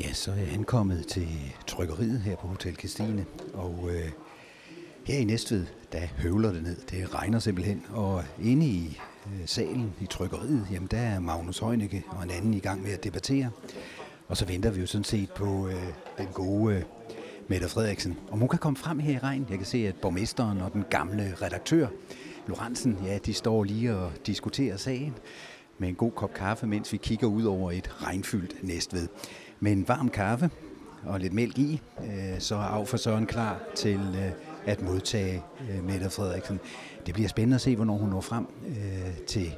Ja, så er jeg ankommet til trykkeriet her på Hotel Christine, og øh, her i Næstved, der høvler det ned. Det regner simpelthen, og inde i øh, salen i trykkeriet, jamen der er Magnus Heunicke og en anden i gang med at debattere. Og så venter vi jo sådan set på øh, den gode øh, Mette Frederiksen. Om hun kan komme frem her i regn. Jeg kan se, at borgmesteren og den gamle redaktør, Lorentzen, ja, de står lige og diskuterer sagen med en god kop kaffe, mens vi kigger ud over et regnfyldt Næstved. Med en varm kaffe og lidt mælk i, øh, så er af for Søren klar til øh, at modtage øh, Mette Frederiksen. Det bliver spændende at se, hvornår hun når frem til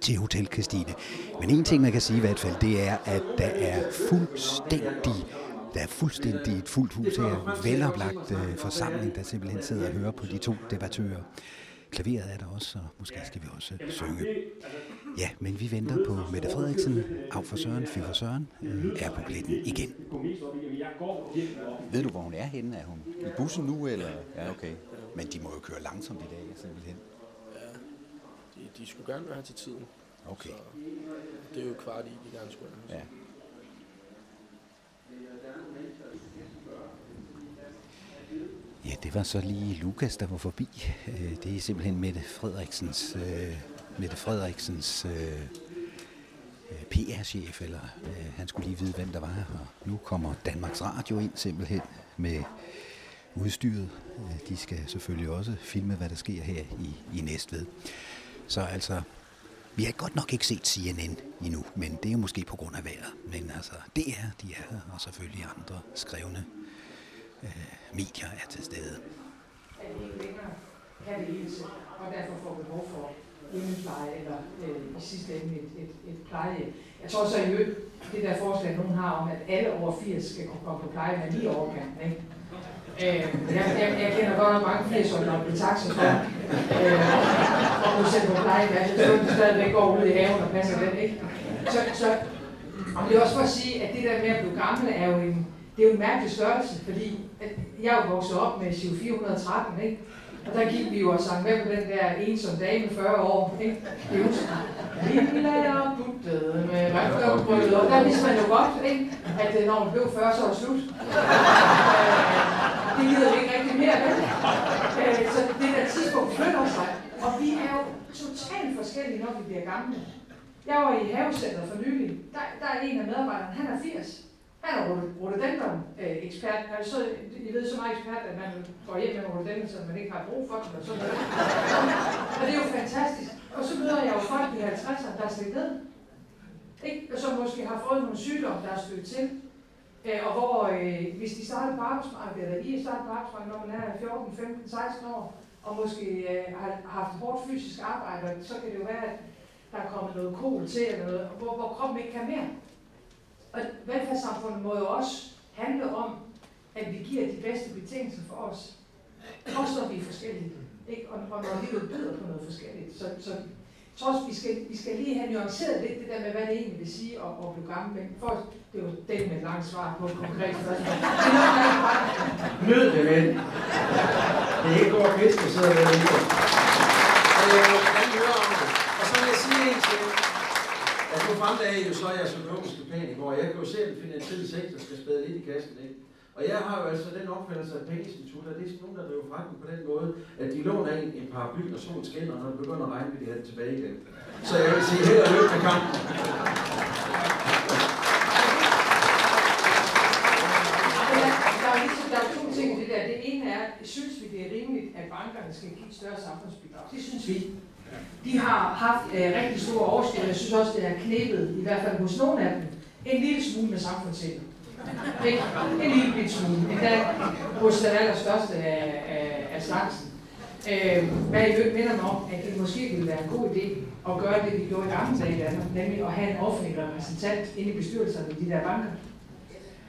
til Hotel Christine. Men en ting, man kan sige i hvert fald, det er, at der er fuldstændig der er fuldstændig et fuldt hus her, veloplagt øh, forsamling, der simpelthen sidder og hører på de to debattører. Klaveret er der også, og måske skal vi også synge. Ja, men vi venter på Mette Frederiksen, af for Søren, Fy for Søren, øh, er på pletten igen. Ved du, hvor hun er henne? Er hun i bussen nu, eller? Ja, okay. Men de må jo køre langsomt i dag, simpelthen. Ja, de, de skulle gerne være her til tiden. Okay. Så det er jo kvart i, de gerne skulle være Ja. Ja, det var så lige Lukas, der var forbi. Øh, det er simpelthen Mette Frederiksens, øh, Mette Frederiksens øh, øh PR-chef, eller øh, han skulle lige vide, hvem der var. Og nu kommer Danmarks Radio ind simpelthen med udstyret. Øh, de skal selvfølgelig også filme, hvad der sker her i, i Næstved. Så altså, vi har godt nok ikke set CNN endnu, men det er måske på grund af vejret. Men altså, det er de er her, og selvfølgelig andre skrevne øh, medier er til stede. At vi ikke længere kan det hele og derfor får behov for hjemmepleje eller øh, i sidste ende et, et, et plejehjem. Jeg tror så i øvrigt, det der forslag, nogen har om, at alle over 80 skal kunne komme på pleje med lige overkanten, ikke? Øh, jeg, jeg, jeg kender godt nok mange 80-årige, der bliver taxa for, øh, og kunne sætte på pleje, men altså, så de stadigvæk går ud i haven og passer den, ikke? Så, så og det er også for at sige, at det der med at blive gammel er jo en, det er jo en mærkelig størrelse, fordi jeg er jo vokset op med SIV 413, ikke? Og der gik vi jo og sang med på den der ensom dame 40 år, ikke? Det er jo Lilla og buttede med røgterbrød, og der vidste man jo godt, ikke? At øh, når man blev 40, så var det slut. Øh, det gider vi ikke rigtig mere, vel? Øh, så det der tidspunkt flytter sig. Og vi er jo totalt forskellige, når vi bliver gamle. Jeg var i havecenteret for nylig. Der, der er en af medarbejderne, han er 80. Han er rhododendron-ekspert. Øh, altså, I ved så meget ekspert, at man går hjem med rhododendron, så man ikke har brug for dem. Og, sådan noget. og det er jo fantastisk. Og så møder jeg jo folk i 50'erne, der er slet ned. Ikke? Og som måske har fået nogle sygdomme, der er stødt til. Øh, og hvor, øh, hvis de starter på arbejdsmarkedet, eller I starter på arbejdsmarkedet, når man er 14, 15, 16 år, og måske øh, har haft hårdt fysisk arbejde, så kan det jo være, at der er kommet noget kol til, eller noget, hvor, hvor kroppen ikke kan mere. Og velfærdssamfundet må jo også handle om, at vi giver de bedste betingelser for os. Også når vi er forskellige. Ikke? Og, og når vi byder på noget forskelligt. Så, så trods, vi skal, vi skal lige have nuanceret lidt det der med, hvad det egentlig vil sige at, at blive gammel. Men for, det er jo det med et langt svar på et konkret spørgsmål. Nød det, ven. Det er ikke over fisk, der sidder der. Jeg vil om det. Og så vil jeg sige en ting. Altså nu fremlagde jo så jeres økonomiske plan i går. Jeg kan jo se, at den finansielle sektor skal spæde lidt i kassen. Ikke? Og jeg har jo altså den opfattelse af pengeinstitutter, det er sådan nogen, der driver forretning på den måde, at de låner en, en paraply, og solen skinner, og når det begynder at regne, vil de have den tilbage igen. Så jeg vil sige held og lykke med kampen. Ligesom, der er, to ting i det der. Det ene er, synes vi, det er rimeligt, at bankerne skal give et større samfundsbidrag? Det synes vi. De har haft øh, rigtig store overskud, jeg synes også, det er knæbet, i hvert fald hos nogle af dem, en lille smule med samfundssind. En lille bit smule. Endda hos den allerstørste af, af, af slagsen. Øh, hvad i øvrigt minder mig om, at det måske ville være en god idé at gøre det, vi gjorde i gamle dage i Danmark, nemlig at have en offentlig repræsentant inde i bestyrelserne i de der banker.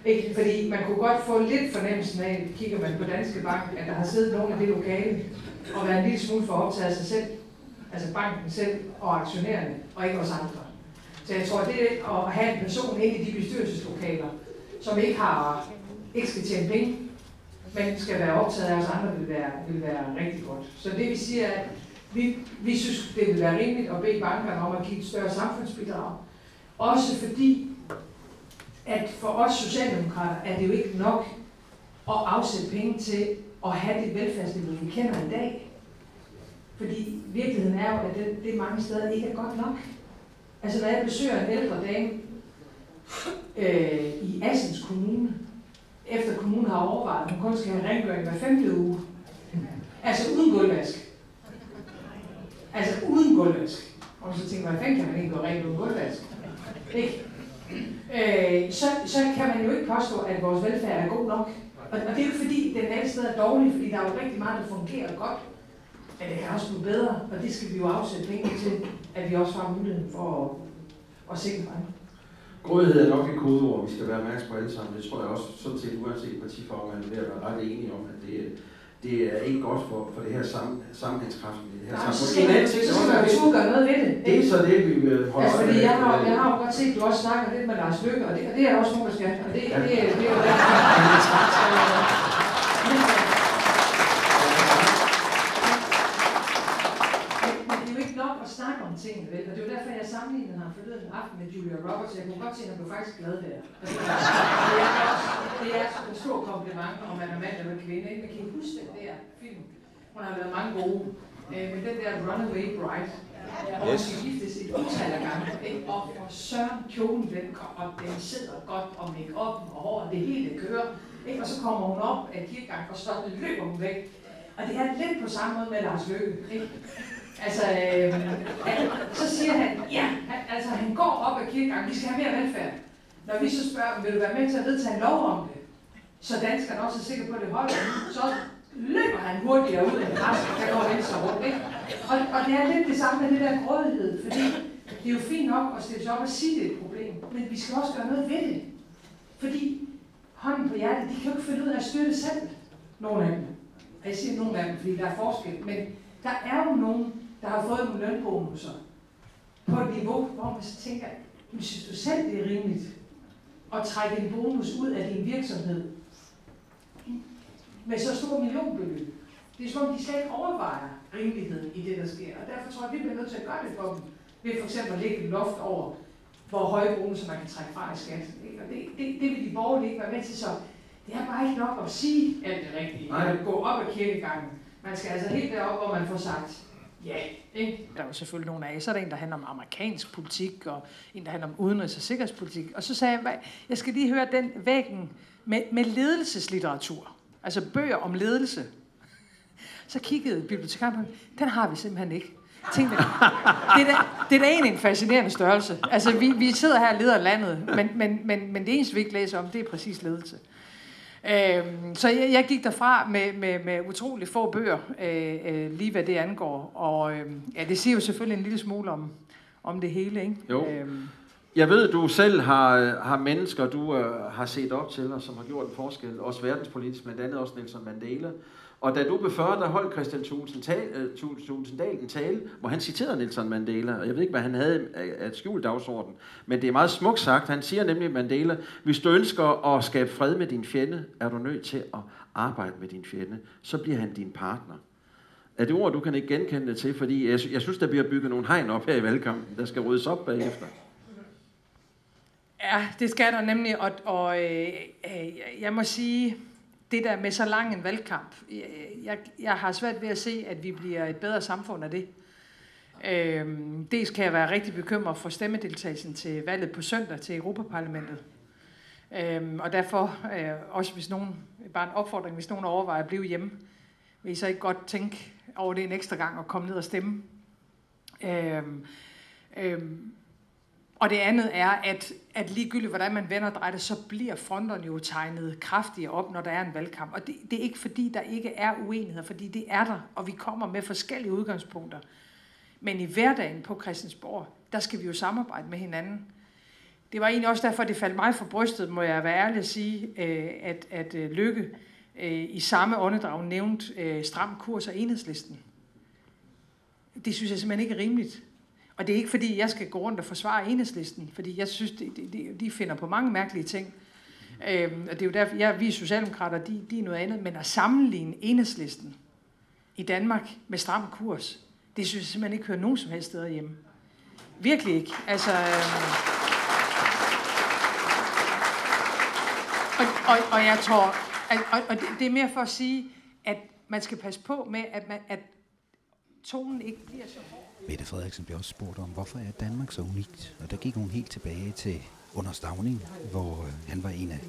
Ikke? Fordi man kunne godt få lidt fornemmelsen af, kigger man på Danske Bank, at der har siddet nogen af det lokale og været en lille smule for optaget af sig selv altså banken selv og aktionærerne, og ikke os andre. Så jeg tror, det at have en person ind i de bestyrelseslokaler, som ikke har ikke skal tjene penge, men skal være optaget af os andre, vil være, vil være rigtig godt. Så det vi siger, at vi, vi synes, det vil være rimeligt at bede bankerne om at give et større samfundsbidrag. Også fordi, at for os socialdemokrater er det jo ikke nok at afsætte penge til at have det velfærdsniveau, vi kender i dag. Fordi virkeligheden er jo, at det, det mange steder ikke er godt nok. Altså når jeg besøger en ældre dame øh, i Assens Kommune, efter kommunen har overvejet, at hun kun skal have rengøring hver femte uge. Altså uden gulvvask. Altså uden gulvvask. Og så tænker man, kan man ikke gå rent uden gulvvask? Ikke? Øh, så, så kan man jo ikke påstå, at vores velfærd er god nok. Og, og det er jo fordi, den alle steder er dårlig, fordi der er jo rigtig meget, der fungerer godt. Men det kan også blive bedre, og det skal vi jo afsætte penge til, at vi også har muligheden for at, at sikre frem. Grådighed er nok et kodeord, vi skal være opmærksom på alle sammen. Det tror jeg også, sådan set uanset partifarve, man vil være ret enige om, at det, det er ikke godt for, for det her sam, sammenhængskraften i det her samfund. Så skal, man, så skal man jo gøre noget ved det. Det er så det, vi vil holde altså, fordi jeg har, jeg har jo godt set, at du også snakker lidt med Lars Løkke, og det, og det er også nogen, der skal. Og det, ja. det, det, det, det er jo snakke om tingene, vel? Og det var derfor, jeg sammenlignede ham forleden aften med Julia Roberts. Jeg kunne godt se, at han blev faktisk glad der. Altså, det er, det er en stor kompliment, om man er mand eller kvinde. Ikke? Man kan huske den der film? Hun har lavet mange gode. Øh, men den der Runaway Bride, hvor hun skal giftes et utal af gange. Ikke? Og for søren kjolen, den, og den sidder godt, og make op og hår, det hele kører. Ikke? Og så kommer hun op af kirkegang, og så løber hun væk. Og det er lidt på samme måde med Lars Løkke. Ikke? Altså, øh, så siger han, ja, han, altså han går op ad kirkegangen, vi skal have mere velfærd. Når vi så spørger, vil du være med til at vedtage en lov om det, så danskerne også er sikre på, at det holder, så løber han hurtigere ud end resten, der går venstre rundt. Ikke? Og, og det er lidt det samme med det der grådighed, fordi det er jo fint nok at stille sig op og sige, at det er et problem, men vi skal også gøre noget ved det. Fordi hånden på hjertet, de kan jo ikke finde ud af at støtte selv, nogle af dem. Jeg siger nogle af dem, fordi der er forskel, men der er jo nogen, der har fået nogle lønbonusser på et niveau, hvor man så tænker, men synes du selv, det er rimeligt at trække en bonus ud af din virksomhed med så stor millionbeløb? Det er som om, de slet ikke overvejer rimeligheden i det, der sker. Og derfor tror jeg, at vi bliver nødt til at gøre det for dem. Ved for eksempel at lægge et loft over, hvor høje bonusser man kan trække fra i skat. Og det, det, det vil de borgerlige ikke være med til, så det er bare ikke nok at sige alt det rigtige. Nej. Gå op ad kirkegangen. Man skal altså helt derop, hvor man får sagt, Ja, ikke? Der er jo selvfølgelig nogle af, så er der en, der handler om amerikansk politik, og en, der handler om udenrigs- og sikkerhedspolitik. Og så sagde jeg, jeg skal lige høre den væggen med, med ledelseslitteratur. Altså bøger om ledelse. Så kiggede bibliotekaren på den har vi simpelthen ikke. Tænkte, det, er da, det er da egentlig en fascinerende størrelse. Altså, vi, vi sidder her og leder landet, men, men, men, men det eneste, vi ikke læser om, det er præcis ledelse. Øhm, så jeg, jeg gik derfra med, med, med utrolig få bøger, øh, øh, lige hvad det angår. Og øh, ja, det siger jo selvfølgelig en lille smule om, om det hele, ikke? Jo. Øhm. Jeg ved, du selv har, har mennesker, du øh, har set op til, og som har gjort en forskel, også verdenspolitisk, blandt andet også Nelson Mandela. Og da du blev 40, der holdt Christian øh, Thulesen Dahl en tale, hvor han citerede Nelson Mandela, og jeg ved ikke, hvad han havde at et skjult dagsorden, men det er meget smukt sagt. Han siger nemlig Mandela, hvis du ønsker at skabe fred med din fjende, er du nødt til at arbejde med din fjende. Så bliver han din partner. Er det ord, du kan ikke genkende det til? Fordi jeg, jeg synes, der bliver bygget nogle hegn op her i valgkampen, der skal ryddes op bagefter. Ja, det skal der nemlig, og, og øh, øh jeg må sige, det der med så lang en valgkamp, jeg, jeg har svært ved at se, at vi bliver et bedre samfund af det. Øhm, dels kan jeg være rigtig bekymret for stemmedeltagelsen til valget på søndag til Europaparlamentet. Øhm, og derfor, øh, også hvis nogen, bare en opfordring, hvis nogen overvejer at blive hjemme, vil I så ikke godt tænke over det en ekstra gang og komme ned og stemme. Øhm, øhm, og det andet er, at, at ligegyldigt hvordan man vender og drejer det, så bliver fronterne jo tegnet kraftigere op, når der er en valgkamp. Og det, det er ikke fordi, der ikke er uenigheder, fordi det er der, og vi kommer med forskellige udgangspunkter. Men i hverdagen på Christiansborg, der skal vi jo samarbejde med hinanden. Det var egentlig også derfor, det faldt mig for brystet, må jeg være ærlig at sige, øh, at, at øh, Lykke øh, i samme åndedrag nævnt stram kurs og enhedslisten. Det synes jeg simpelthen ikke er rimeligt. Og det er ikke fordi, jeg skal gå rundt og forsvare enhedslisten, fordi jeg synes, de, de, de finder på mange mærkelige ting. Øhm, og det er jo derfor, jeg, vi socialdemokrater, de, de er noget andet, men at sammenligne enhedslisten i Danmark med stram kurs, det synes jeg simpelthen ikke hører nogen som helst steder hjemme. Virkelig ikke. Altså, øhm, Og, og, og jeg tror, at, og, og det, det er mere for at sige, at man skal passe på med, at, man, at tonen ikke bliver så hård. Mette Frederiksen blev også spurgt om, hvorfor er Danmark så unikt? Og der gik hun helt tilbage til under Stavning, hvor øh, han var en af,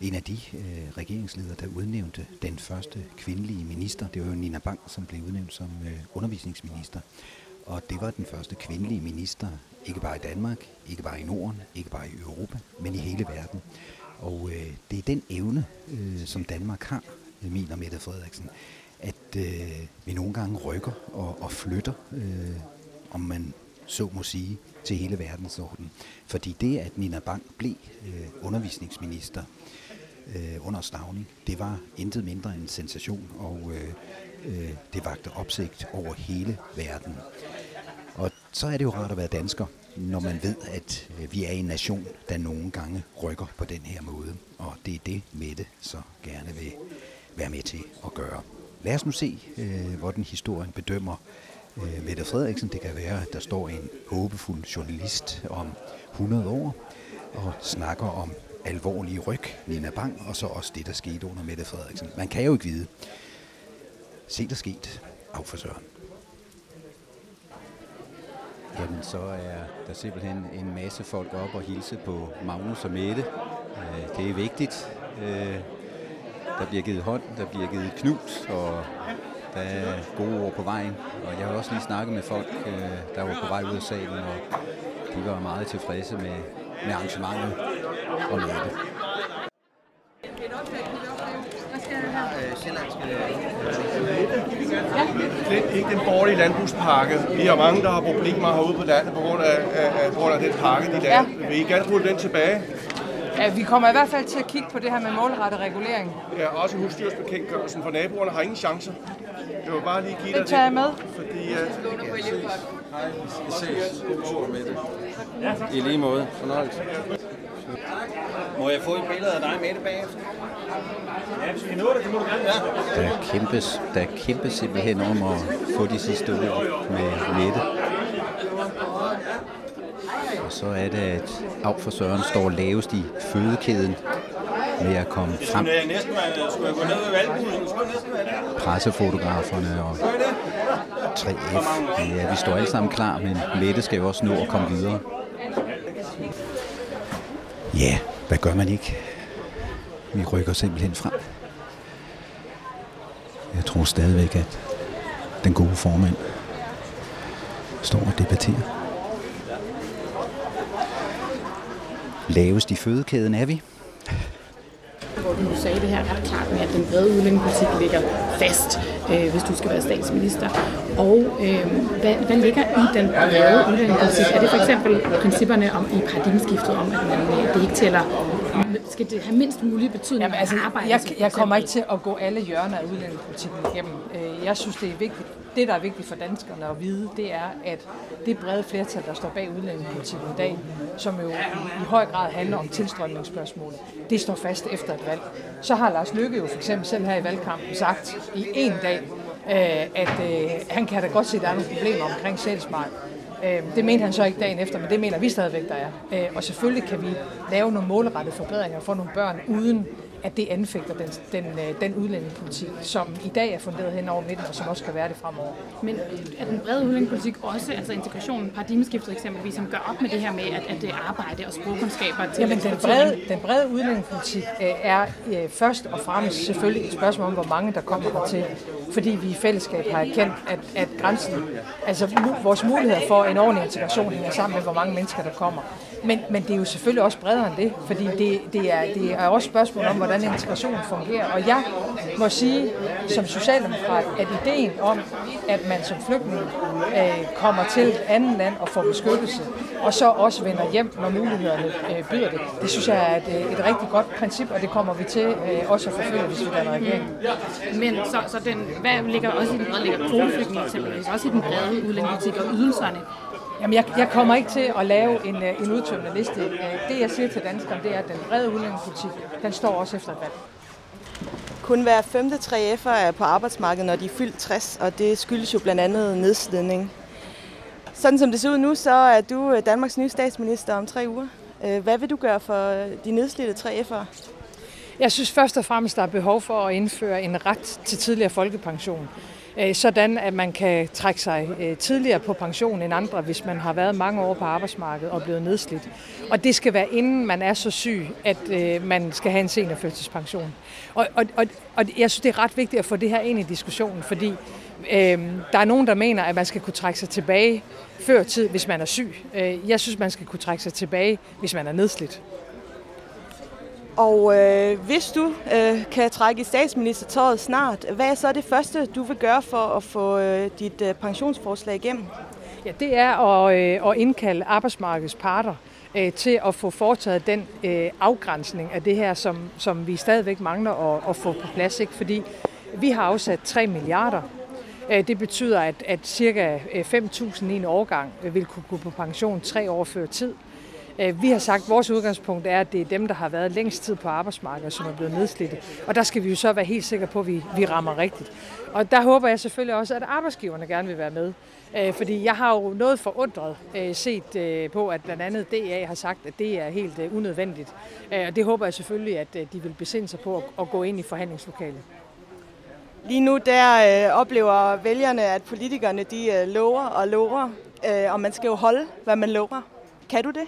en af de øh, regeringsledere, der udnævnte den første kvindelige minister. Det var jo Nina Bang, som blev udnævnt som øh, undervisningsminister. Og det var den første kvindelige minister, ikke bare i Danmark, ikke bare i Norden, ikke bare i Europa, men i hele verden. Og øh, det er den evne, øh, som Danmark har, mener Mette Frederiksen, at øh, vi nogle gange rykker og, og flytter, øh, om man så må sige, til hele verdensordenen. Fordi det, at Nina Bang blev øh, undervisningsminister øh, under Stavning, det var intet mindre end en sensation, og øh, øh, det vagte opsigt over hele verden. Og så er det jo rart at være dansker, når man ved, at øh, vi er en nation, der nogle gange rykker på den her måde. Og det er det, Mette så gerne vil være med til at gøre. Lad os nu se, øh, hvordan historien bedømmer øh, Mette Frederiksen. Det kan være, at der står en håbefuld journalist om 100 år og snakker om alvorlige ryg, Nina Bang, og så også det, der skete under Mette Frederiksen. Man kan jo ikke vide. Se, der sket. Af for Søren. Jamen, så er der simpelthen en masse folk op og hilse på Magnus og Mette. Øh, det er vigtigt. Øh, der bliver givet hånd, der bliver givet knus, og der er gode ord på vejen. Og jeg har også lige snakket med folk, øh, der var på vej ud af salen, og de var meget tilfredse med, med arrangementet og med det. ikke den borgerlige landbrugspakke. Vi har mange, der har problemer herude på landet på grund af, af, af, på grund af den pakke, de der. Ja. Vil I gerne rulle den tilbage? Ja, vi kommer i hvert fald til at kigge på det her med målrettet regulering. Ja, også husdyrsbekendtgørelsen, for naboerne har ingen chancer. Jeg vil bare lige give dig det. tager jeg med. Fordi at... Hej, vi ses. God med det. I lige måde. Fornøjelse. Må jeg få et billede af dig med det bagefter? Ja, hvis vi kan nå det, det må du gerne. Ja. Der kæmpes, der kæmpes simpelthen om at få de sidste ord med Mette. Og så er det, at af for Søren står lavest i fødekæden med at komme frem. Pressefotograferne og 3F. Ja, vi står alle sammen klar, men Mette skal jo også nå at komme videre. Ja, hvad gør man ikke? Vi rykker simpelthen frem. Jeg tror stadigvæk, at den gode formand står og debatterer. Lavest i fødekæden er vi. Hvor du sagde det her ret klart med, at den brede udlændingepolitik ligger fast, øh, hvis du skal være statsminister. Og øh, hvad, hvad ligger i den brede udlændingepolitik? Er det for eksempel principperne om i paradigmeskiftet om, at man, øh, det ikke tæller skal det have mindst mulig betydning Jamen, altså, arbejde? Jeg, jeg kommer ikke til at gå alle hjørner af udlændingepolitikken igennem. Øh, jeg synes, det er vigtigt. Det, der er vigtigt for danskerne at vide, det er, at det brede flertal, der står bag udlændingepolitikken i dag, som jo i høj grad handler om tilstrømningsspørgsmålet, det står fast efter et valg. Så har Lars Løkke jo for eksempel selv her i valgkampen sagt i en dag, øh, at øh, han kan da godt se, at der er nogle problemer omkring Sjælsmark. Øh, det mente han så ikke dagen efter, men det mener vi stadigvæk, der er. Øh, og selvfølgelig kan vi lave nogle målrettede forbedringer for nogle børn, uden at det anfægter den, den, øh, den udlændingepolitik, som i dag er funderet hen over midten, og som også skal være det fremover. Men er den brede udlændingepolitik også, altså integrationen, paradigmeskiftet eksempelvis, som gør op med det her med, at, at det arbejde og sprogkundskaber til Jamen, den brede, den brede udlændingepolitik øh, er øh, først og fremmest selvfølgelig et spørgsmål om, hvor mange der kommer hertil. Fordi vi i fællesskab har erkendt, at, at grænsen, altså vores muligheder for en ordentlig integration hænger sammen med, hvor mange mennesker der kommer. Men, men det er jo selvfølgelig også bredere end det, fordi det, det, er, det er også spørgsmål om, hvordan integration fungerer. Og jeg må sige som socialdemokrat, at ideen om, at man som flygtning øh, kommer til et andet land og får beskyttelse, og så også vender hjem, når mulighederne øh, byder det, det synes jeg er et, et rigtig godt princip, og det kommer vi til øh, også at forfølge, hvis vi danner regering. Men så, så den, hvad ligger også i den brede, ligger kvoteflygtning eksempelvis, også i den brede udlændingepolitik og ydelserne? Jamen, jeg, jeg kommer ikke til at lave en, øh, en udtømmende liste. Øh, det, jeg siger til danskerne, det er, at den brede udlændingepolitik, den står også efter et valg. Kun hver femte 3F'er er på arbejdsmarkedet, når de er fyldt 60, og det skyldes jo blandt andet nedslidning. Sådan som det ser ud nu, så er du øh, Danmarks nye statsminister om tre uger. Hvad vil du gøre for de nedslidte 3F'ere? Jeg synes først og fremmest, der er behov for at indføre en ret til tidligere folkepension. Øh, sådan at man kan trække sig øh, tidligere på pension end andre, hvis man har været mange år på arbejdsmarkedet og blevet nedslidt. Og det skal være inden man er så syg, at øh, man skal have en seniorførtidspension. Og, og, og, og jeg synes, det er ret vigtigt at få det her ind i diskussionen, fordi øh, der er nogen, der mener, at man skal kunne trække sig tilbage før tid, hvis man er syg. Jeg synes, man skal kunne trække sig tilbage, hvis man er nedslidt. Og øh, hvis du øh, kan trække i statsministertøjet snart, hvad er så det første, du vil gøre for at få øh, dit øh, pensionsforslag igennem? Ja, det er at, øh, at indkalde arbejdsmarkedets parter øh, til at få foretaget den øh, afgrænsning af det her, som, som vi stadigvæk mangler at, at få på plads. Ikke? Fordi vi har afsat 3 milliarder. Øh, det betyder, at, at cirka øh, 5.000 i en årgang øh, vil kunne gå på pension tre år før tid. Øh, vi har sagt, at vores udgangspunkt er, at det er dem, der har været længst tid på arbejdsmarkedet, som er blevet nedslidte. Og der skal vi jo så være helt sikre på, at vi, vi rammer rigtigt. Og der håber jeg selvfølgelig også, at arbejdsgiverne gerne vil være med. Øh, fordi jeg har jo noget forundret øh, set på, at blandt andet DA har sagt, at det er helt unødvendigt. Og det håber jeg selvfølgelig, at de vil besinde sig på at gå ind i forhandlingslokalet. Lige nu der øh, oplever vælgerne, at politikerne de øh, lover og lover, øh, og man skal jo holde, hvad man lover. Kan du det?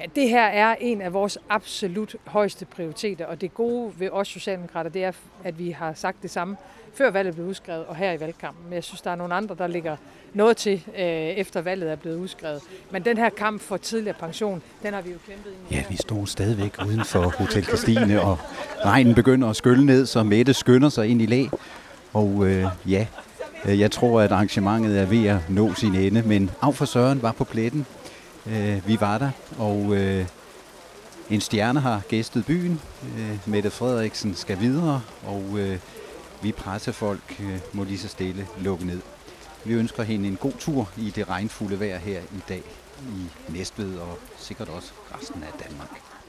Ja, det her er en af vores absolut højeste prioriteter, og det gode ved os socialdemokrater, det er, at vi har sagt det samme før valget blev udskrevet og her i valgkampen. Men jeg synes, der er nogle andre, der ligger noget til, øh, efter valget er blevet udskrevet. Men den her kamp for tidligere pension, den har vi jo kæmpet i. Ja, vi står stadigvæk uden for Hotel Christine, og regnen begynder at skylle ned, så Mette skynder sig ind i læ. Og øh, ja, øh, jeg tror, at arrangementet er ved at nå sin ende, men af for Søren var på pletten Øh, vi var der, og øh, en stjerne har gæstet byen. Øh, Mette Frederiksen skal videre, og øh, vi pressefolk øh, må lige så stille lukke ned. Vi ønsker hende en god tur i det regnfulde vejr her i dag i Næstved og sikkert også resten af Danmark.